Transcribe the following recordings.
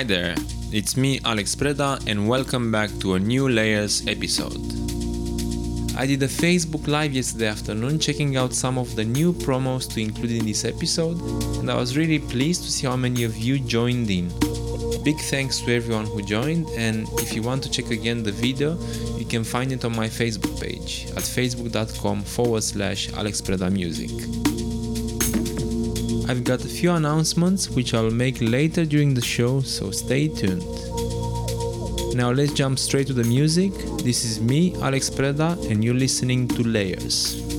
Hi there, it's me Alex Preda and welcome back to a new Layers episode. I did a Facebook Live yesterday afternoon checking out some of the new promos to include in this episode and I was really pleased to see how many of you joined in. Big thanks to everyone who joined and if you want to check again the video you can find it on my Facebook page at facebook.com forward slash alexpredamusic. I've got a few announcements which I'll make later during the show, so stay tuned. Now let's jump straight to the music. This is me, Alex Preda, and you're listening to Layers.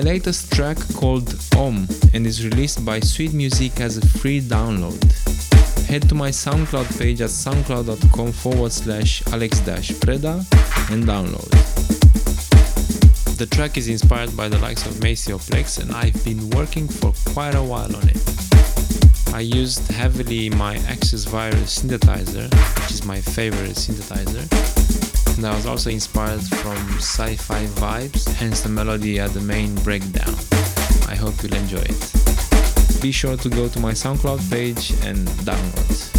My latest track called Om and is released by Sweet Music as a free download. Head to my SoundCloud page at soundcloud.com forward slash alex preda and download. The track is inspired by the likes of Maceo Plex and I've been working for quite a while on it. I used heavily my Access Virus synthesizer, which is my favorite synthesizer, and I was also inspired from sci-fi vibes, hence the melody at the main breakdown. I hope you'll enjoy it. Be sure to go to my SoundCloud page and download.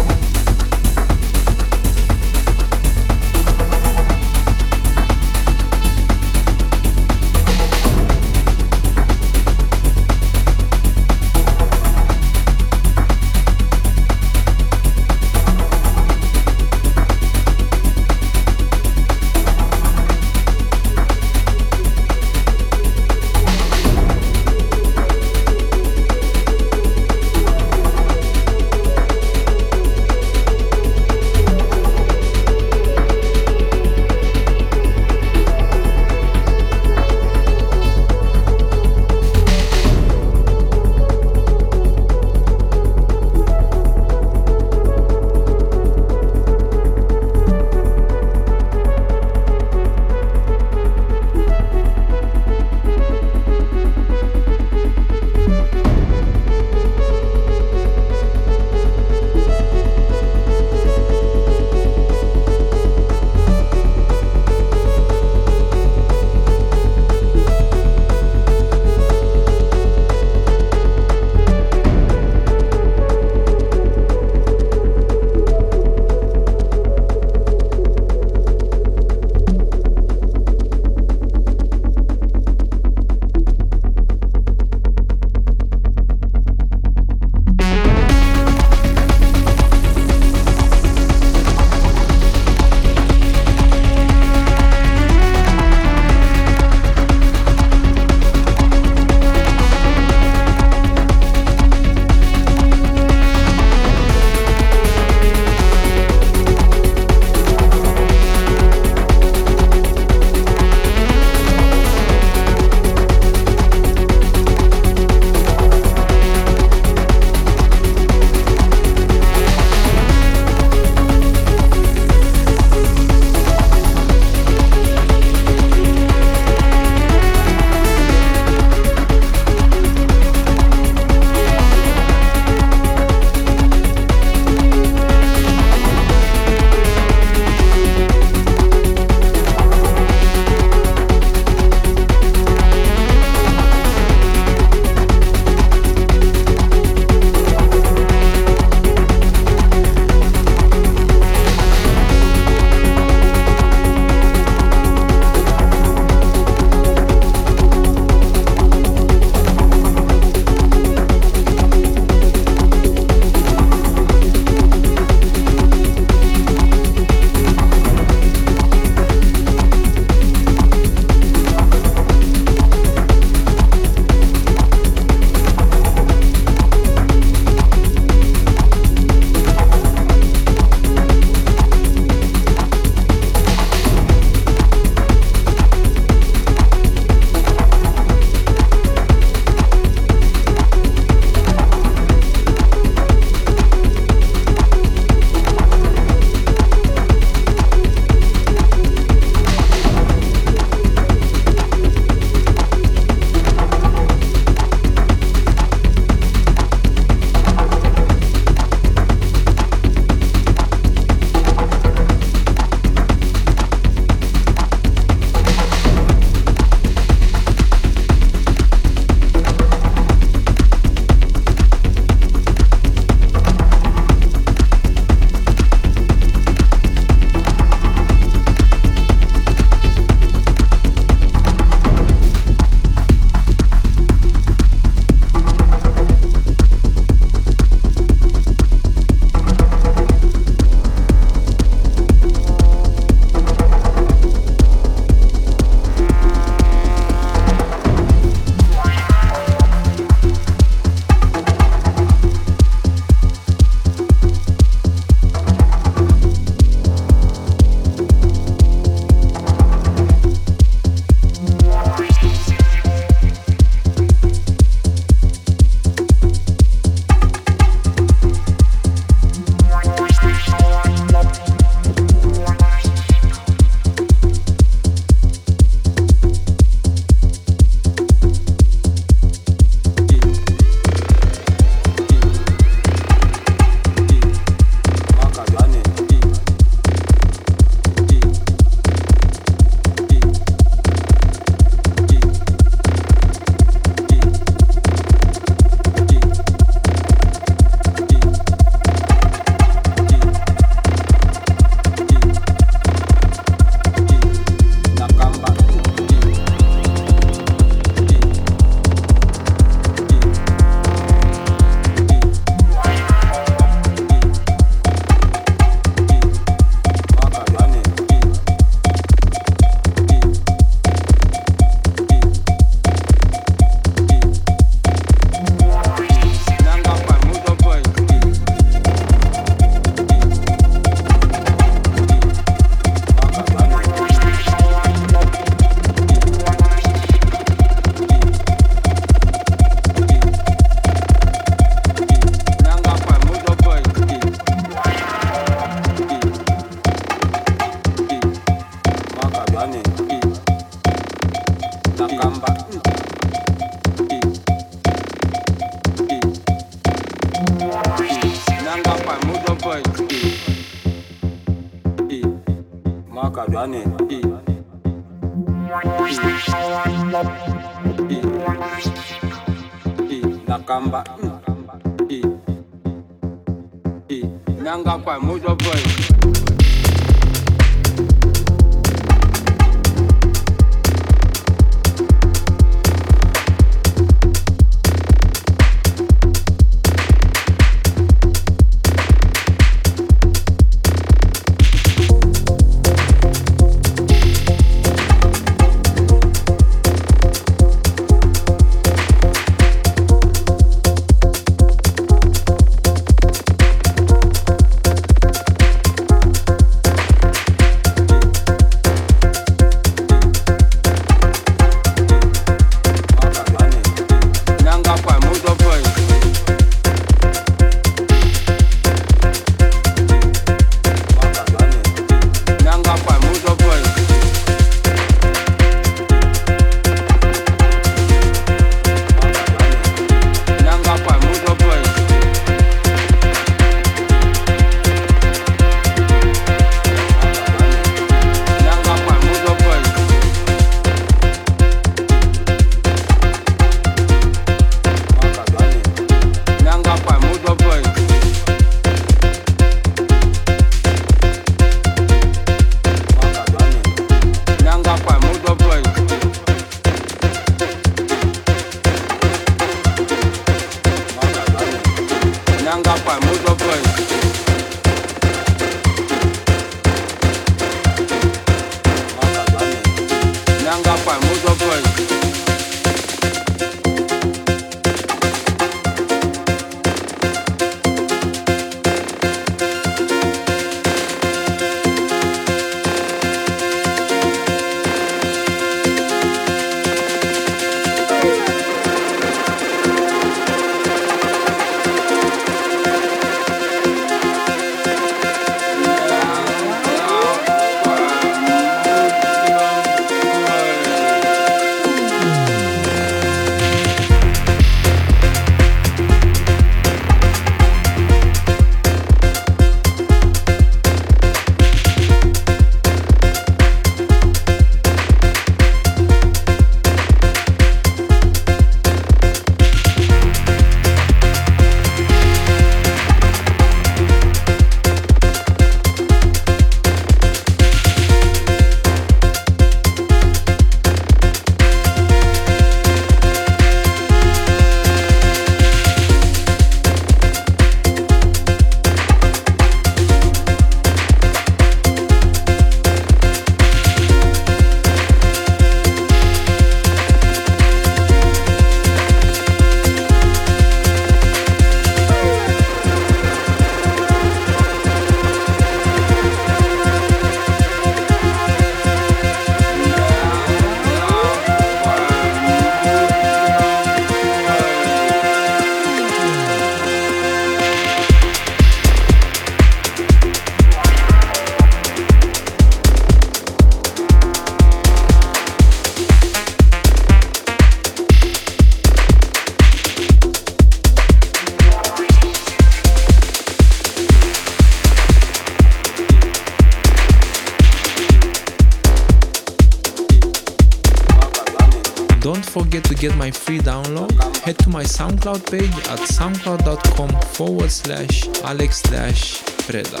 SoundCloud page at soundcloud.com forward slash alex dash preda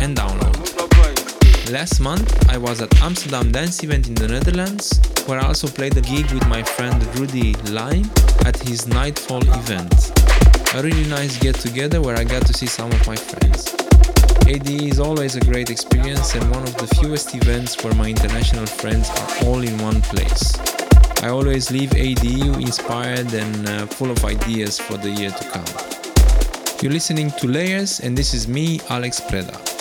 and download. Last month, I was at Amsterdam Dance Event in the Netherlands, where I also played a gig with my friend Rudy Lime at his Nightfall event. A really nice get together where I got to see some of my friends. ADE is always a great experience and one of the fewest events where my international friends are all in one place. I always leave ADE inspired and uh, full of ideas for the year to come. You're listening to Layers, and this is me, Alex Preda.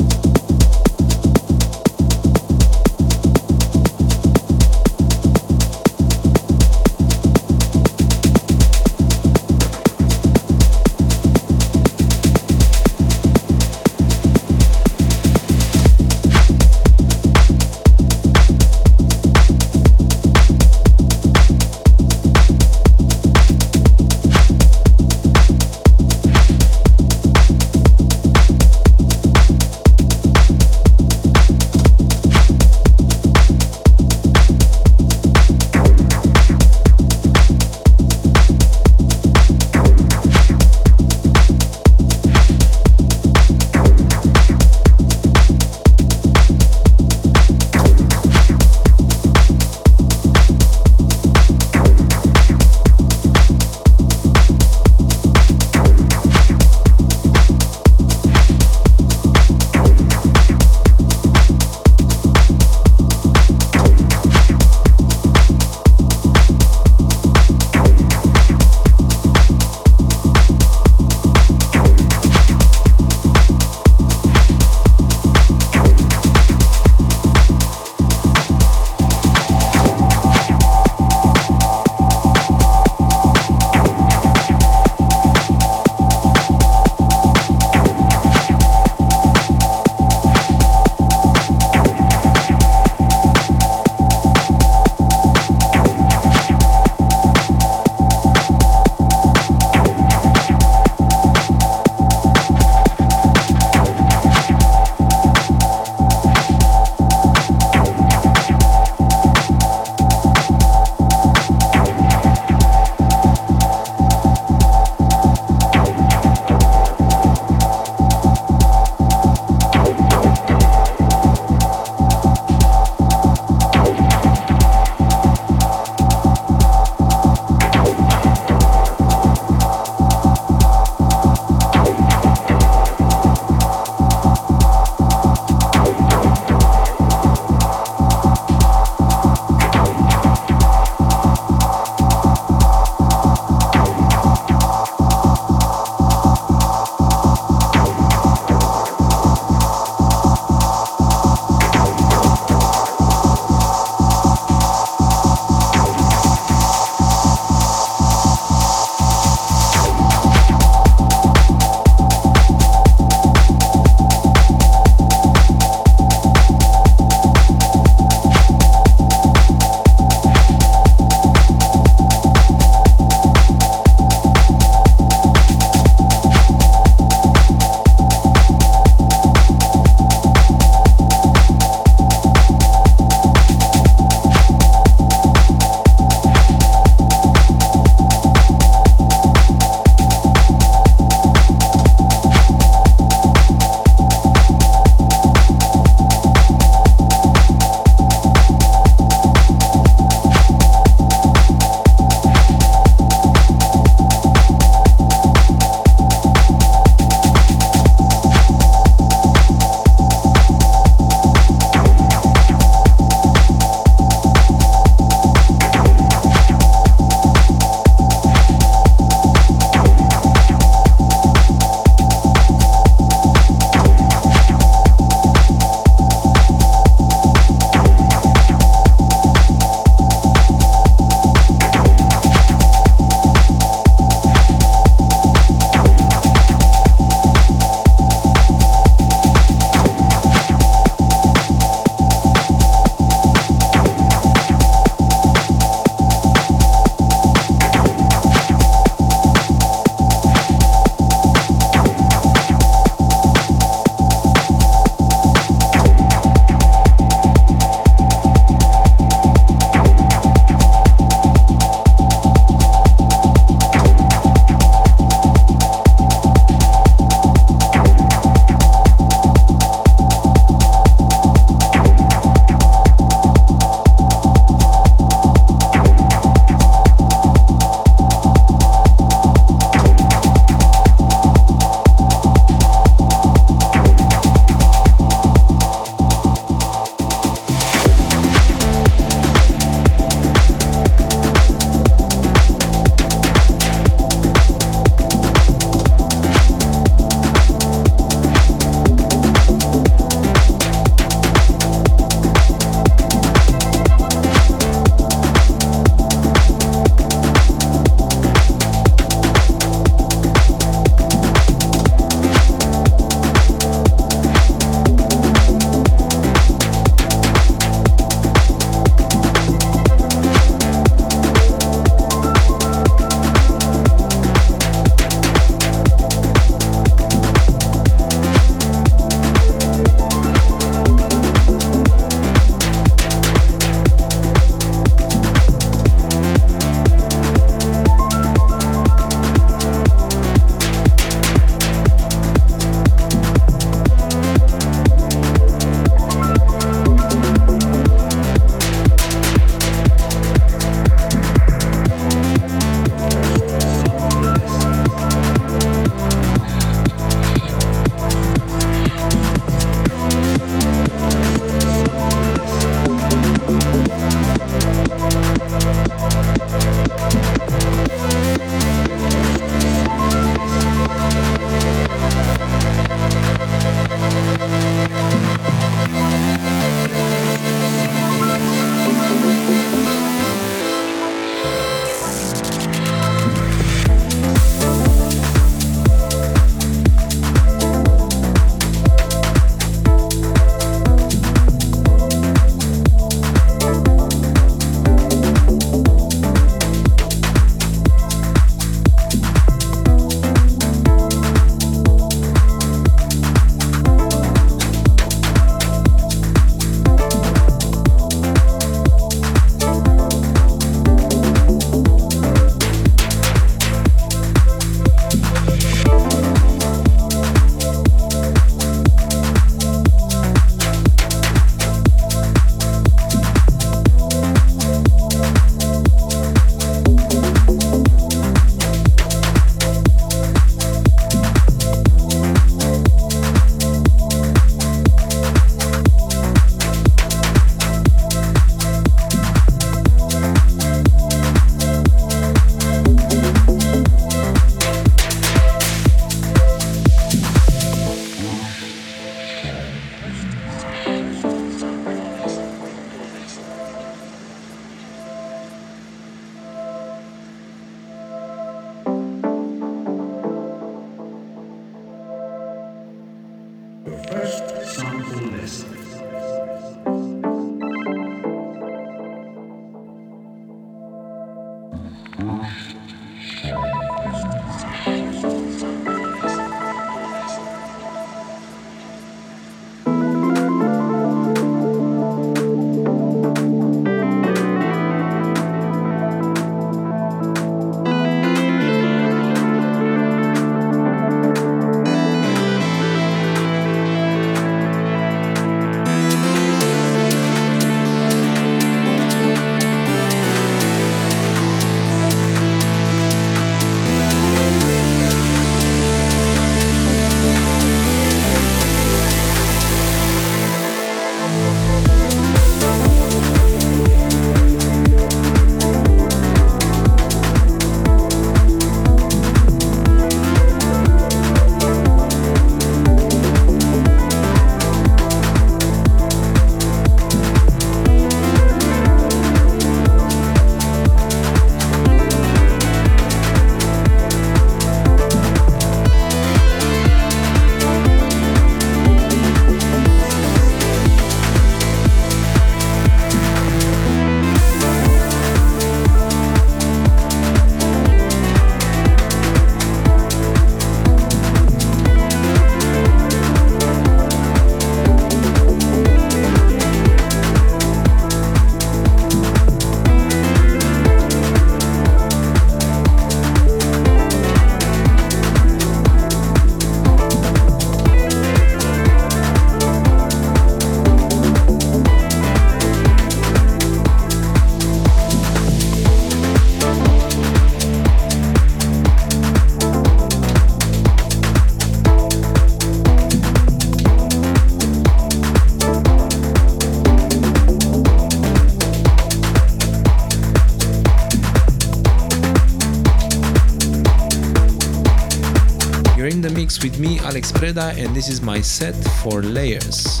With me, Alex Preda, and this is my set for layers.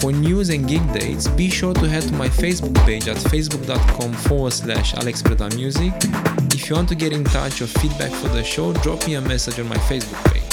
For news and gig dates, be sure to head to my Facebook page at facebook.com forward slash Alex Preda Music. If you want to get in touch or feedback for the show, drop me a message on my Facebook page.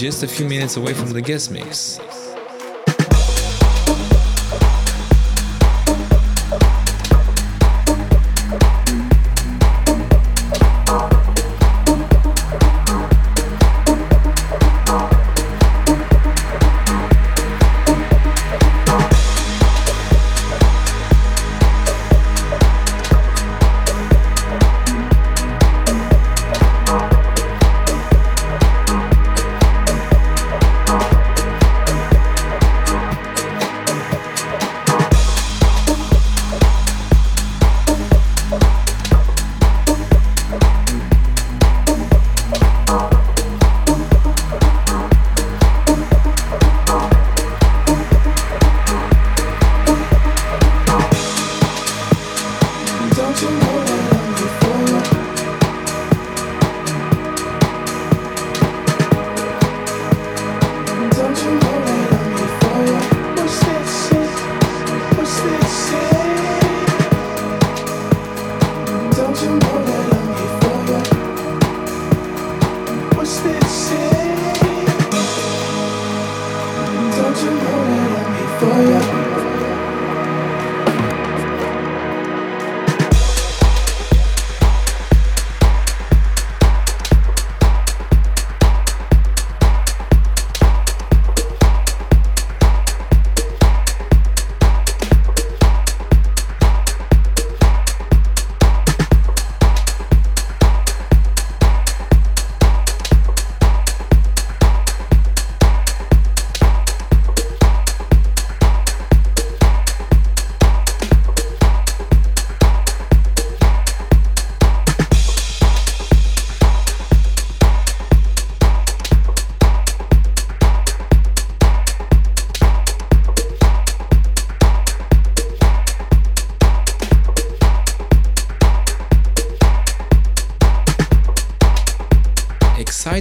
Just a few minutes away from the guest mix.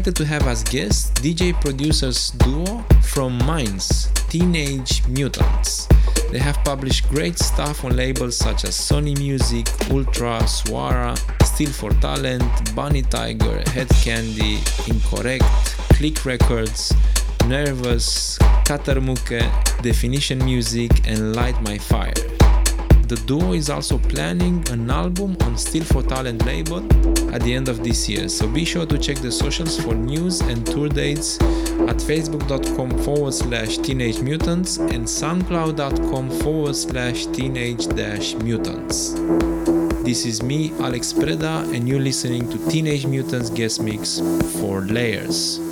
Excited to have as guest DJ producers duo from Mainz, Teenage Mutants. They have published great stuff on labels such as Sony Music, Ultra, Suara, Stil vor Talent, Bunny Tiger, Hed Kandi, Incorrect, Click Records, Nervous, Katermukke, Definition Music, and Light My Fire. The duo is also planning an album on Stil vor Talent label at the end of this year, so be sure to check the socials for news and tour dates at facebook.com forward slash teenage mutants and soundcloud.com forward slash teenage dash mutants. This is me, Alex Preda, and you're listening to Teenage Mutants Guest Mix for Layers.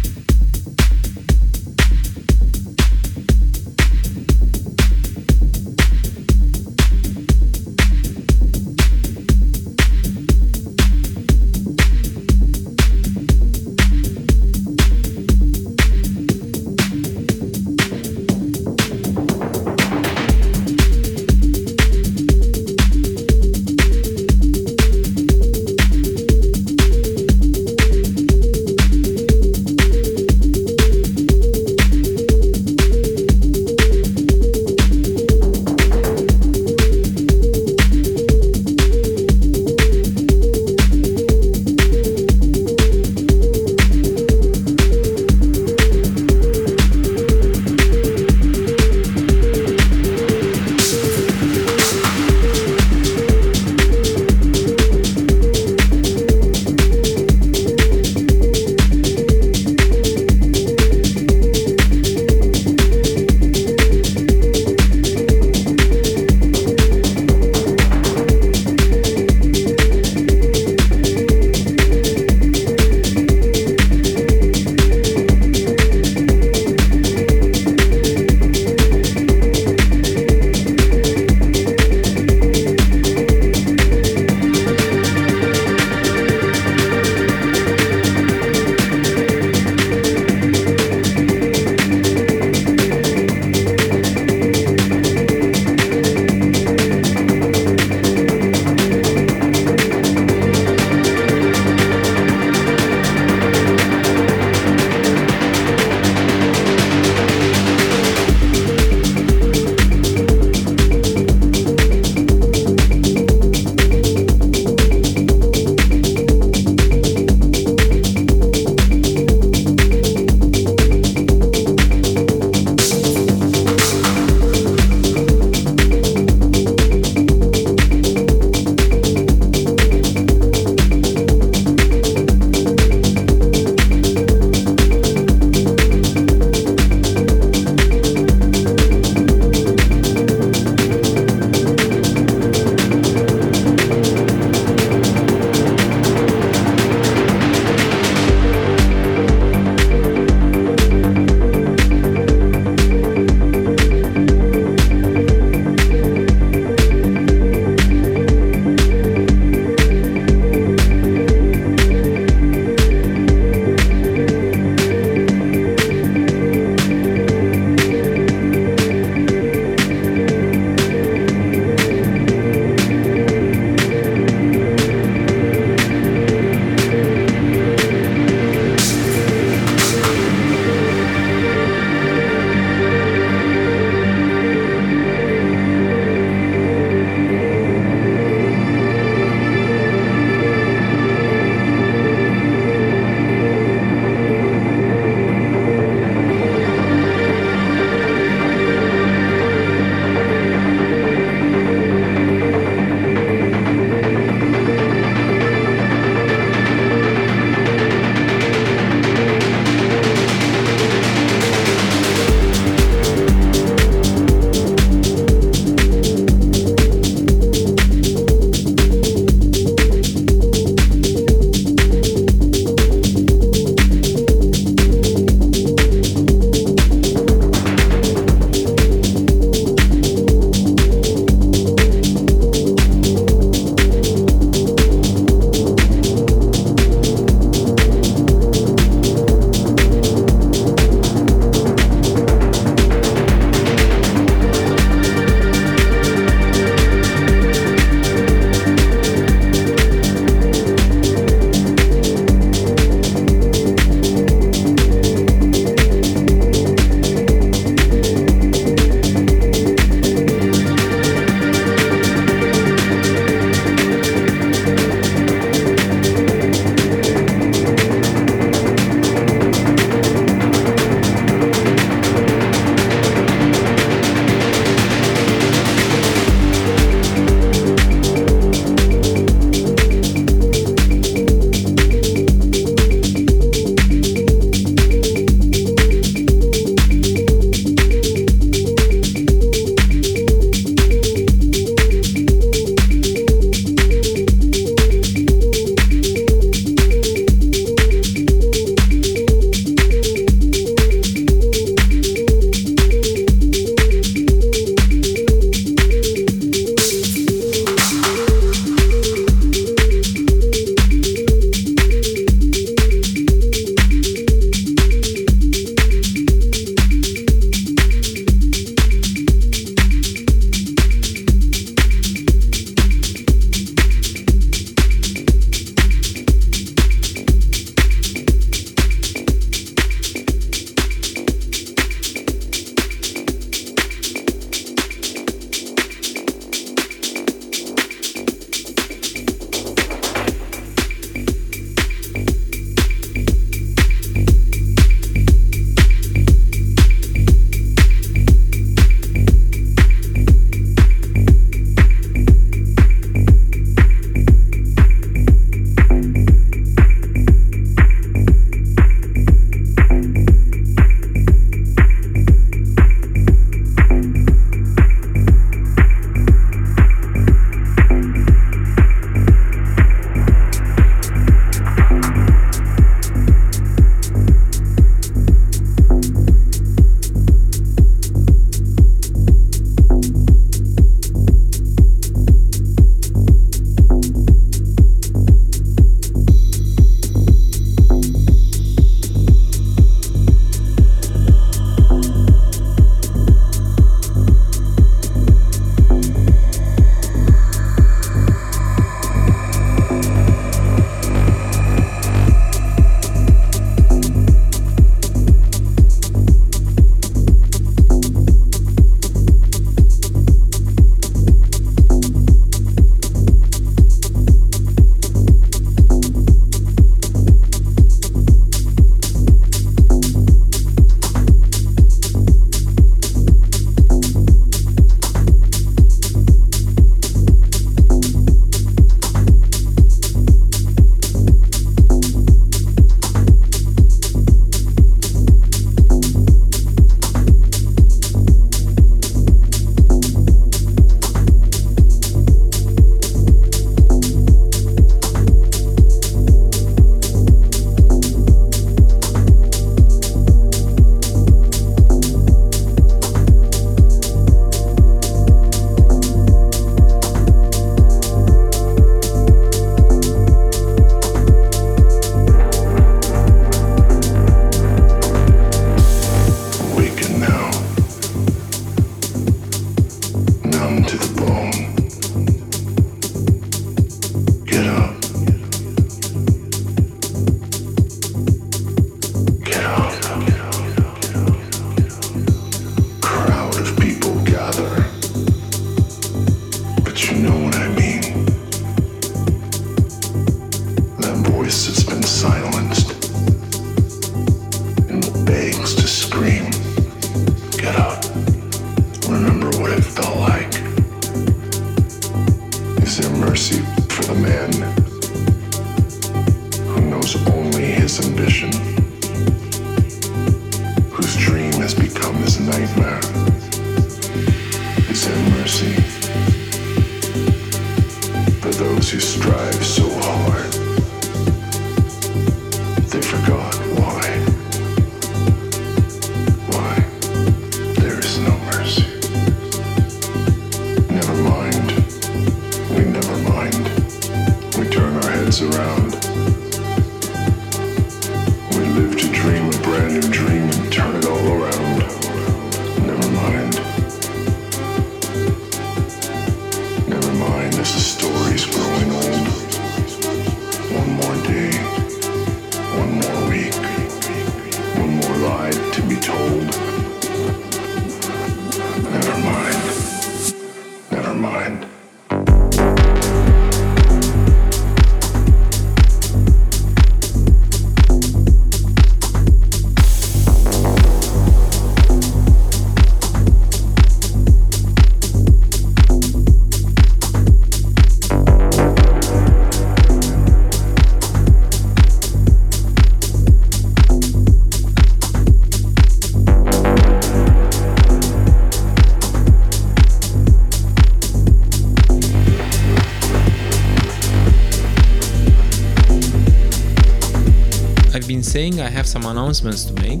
I have some announcements to make.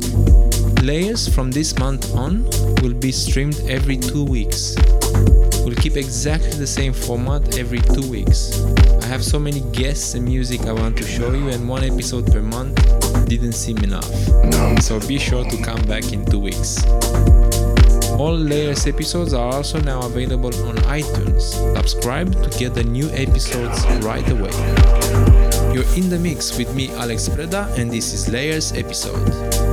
Layers from this month on will be streamed every two weeks. We'll keep exactly the same format every two weeks. I have so many guests and music I want to show you, and one episode per month didn't seem enough. So be sure to come back in two weeks. All Layers episodes are also now available on iTunes. Subscribe to get the new episodes right away. You're in the mix with me, Alex Preda, and this is Layers episode.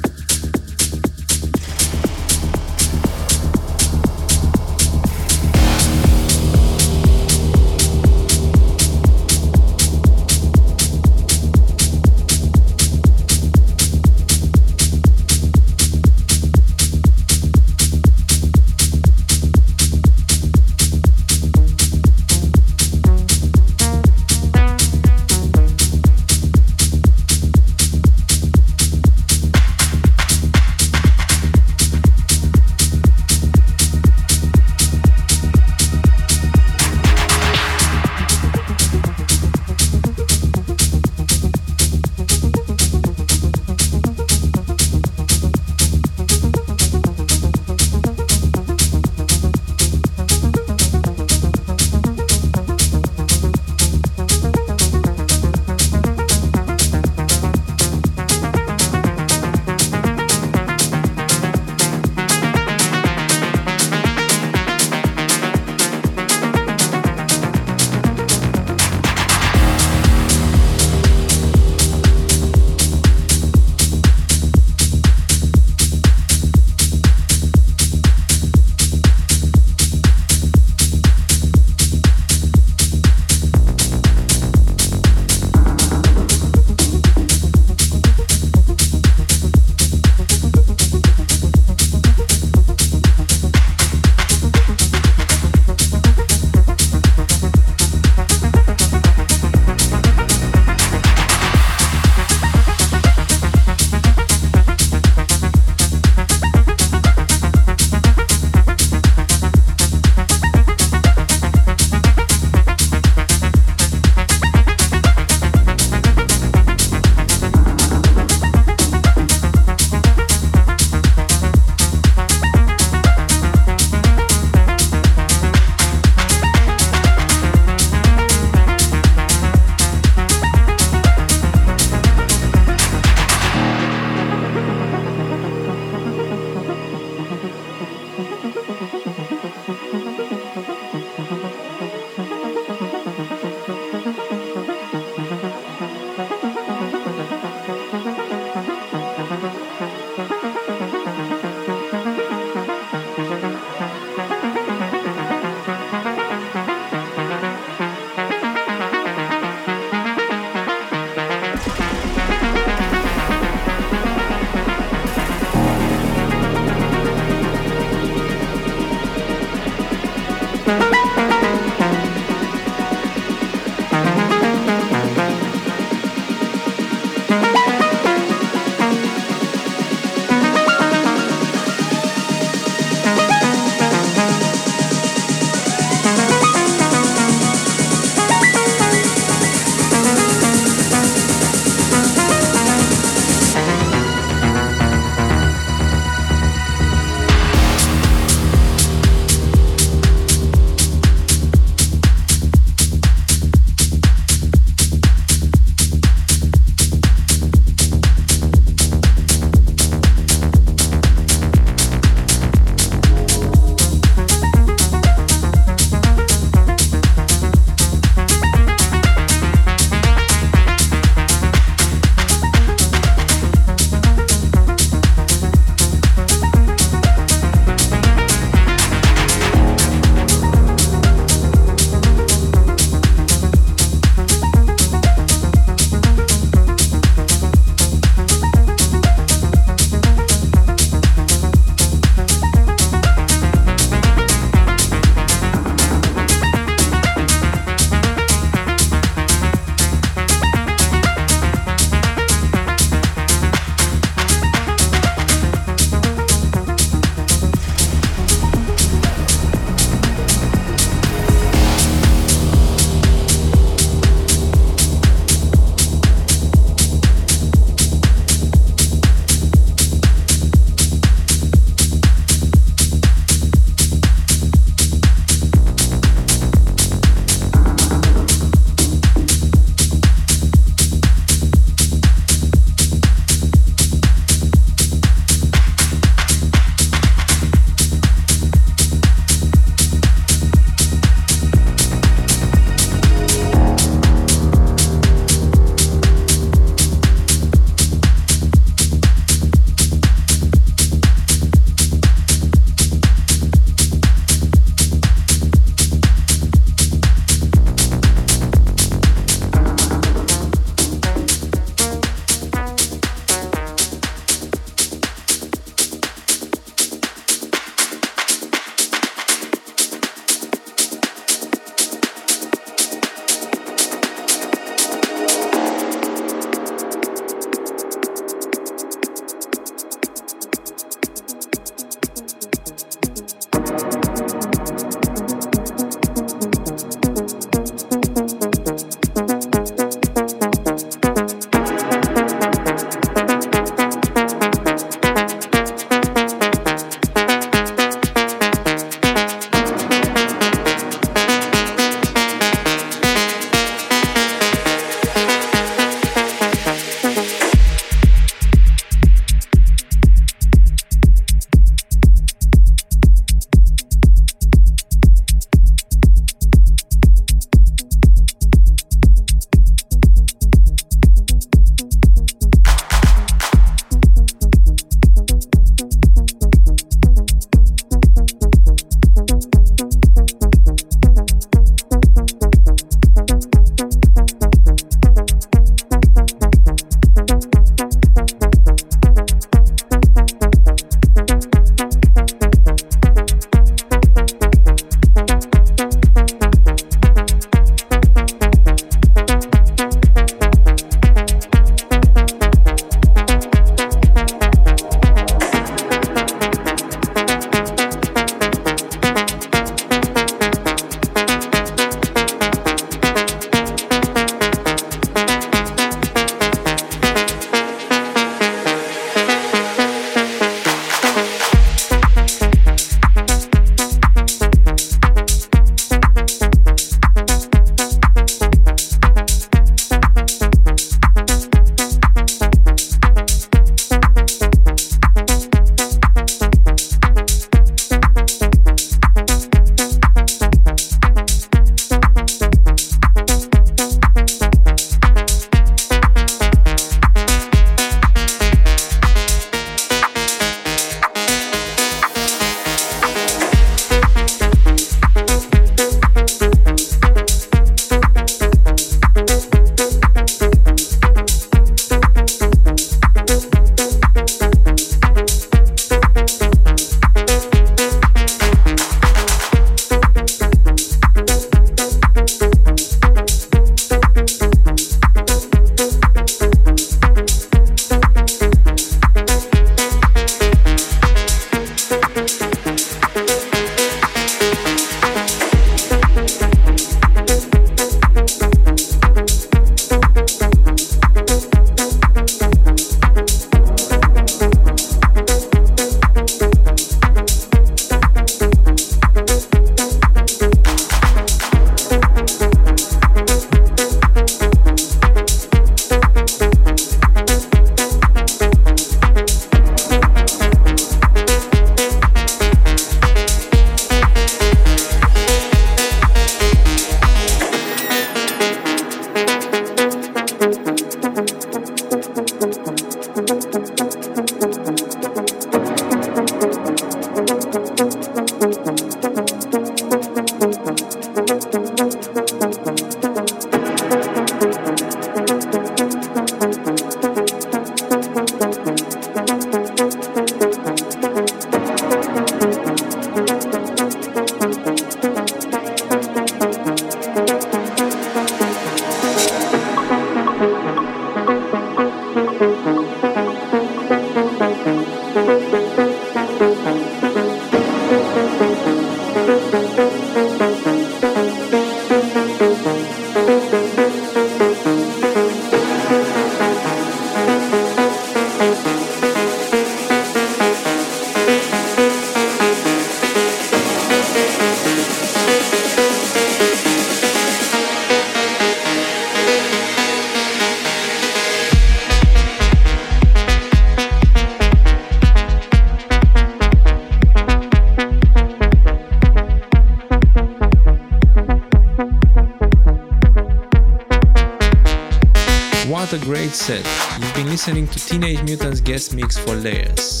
Listening to Teenage Mutant's guest mix for Layers.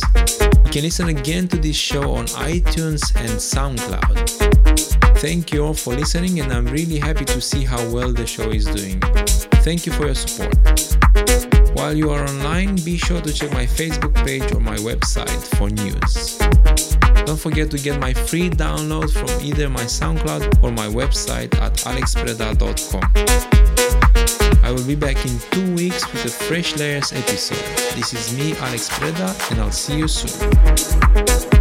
You can listen again to this show on iTunes and SoundCloud. Thank you all for listening, and I'm really happy to see how well the show is doing. Thank you for your support. While you are online, be sure to check my Facebook page or my website for news. Don't forget to get my free download from either my SoundCloud or my website at alexpreda.com. I will be back in two weeks with a fresh layers episode. This is me, Alex Preda, and I'll see you soon.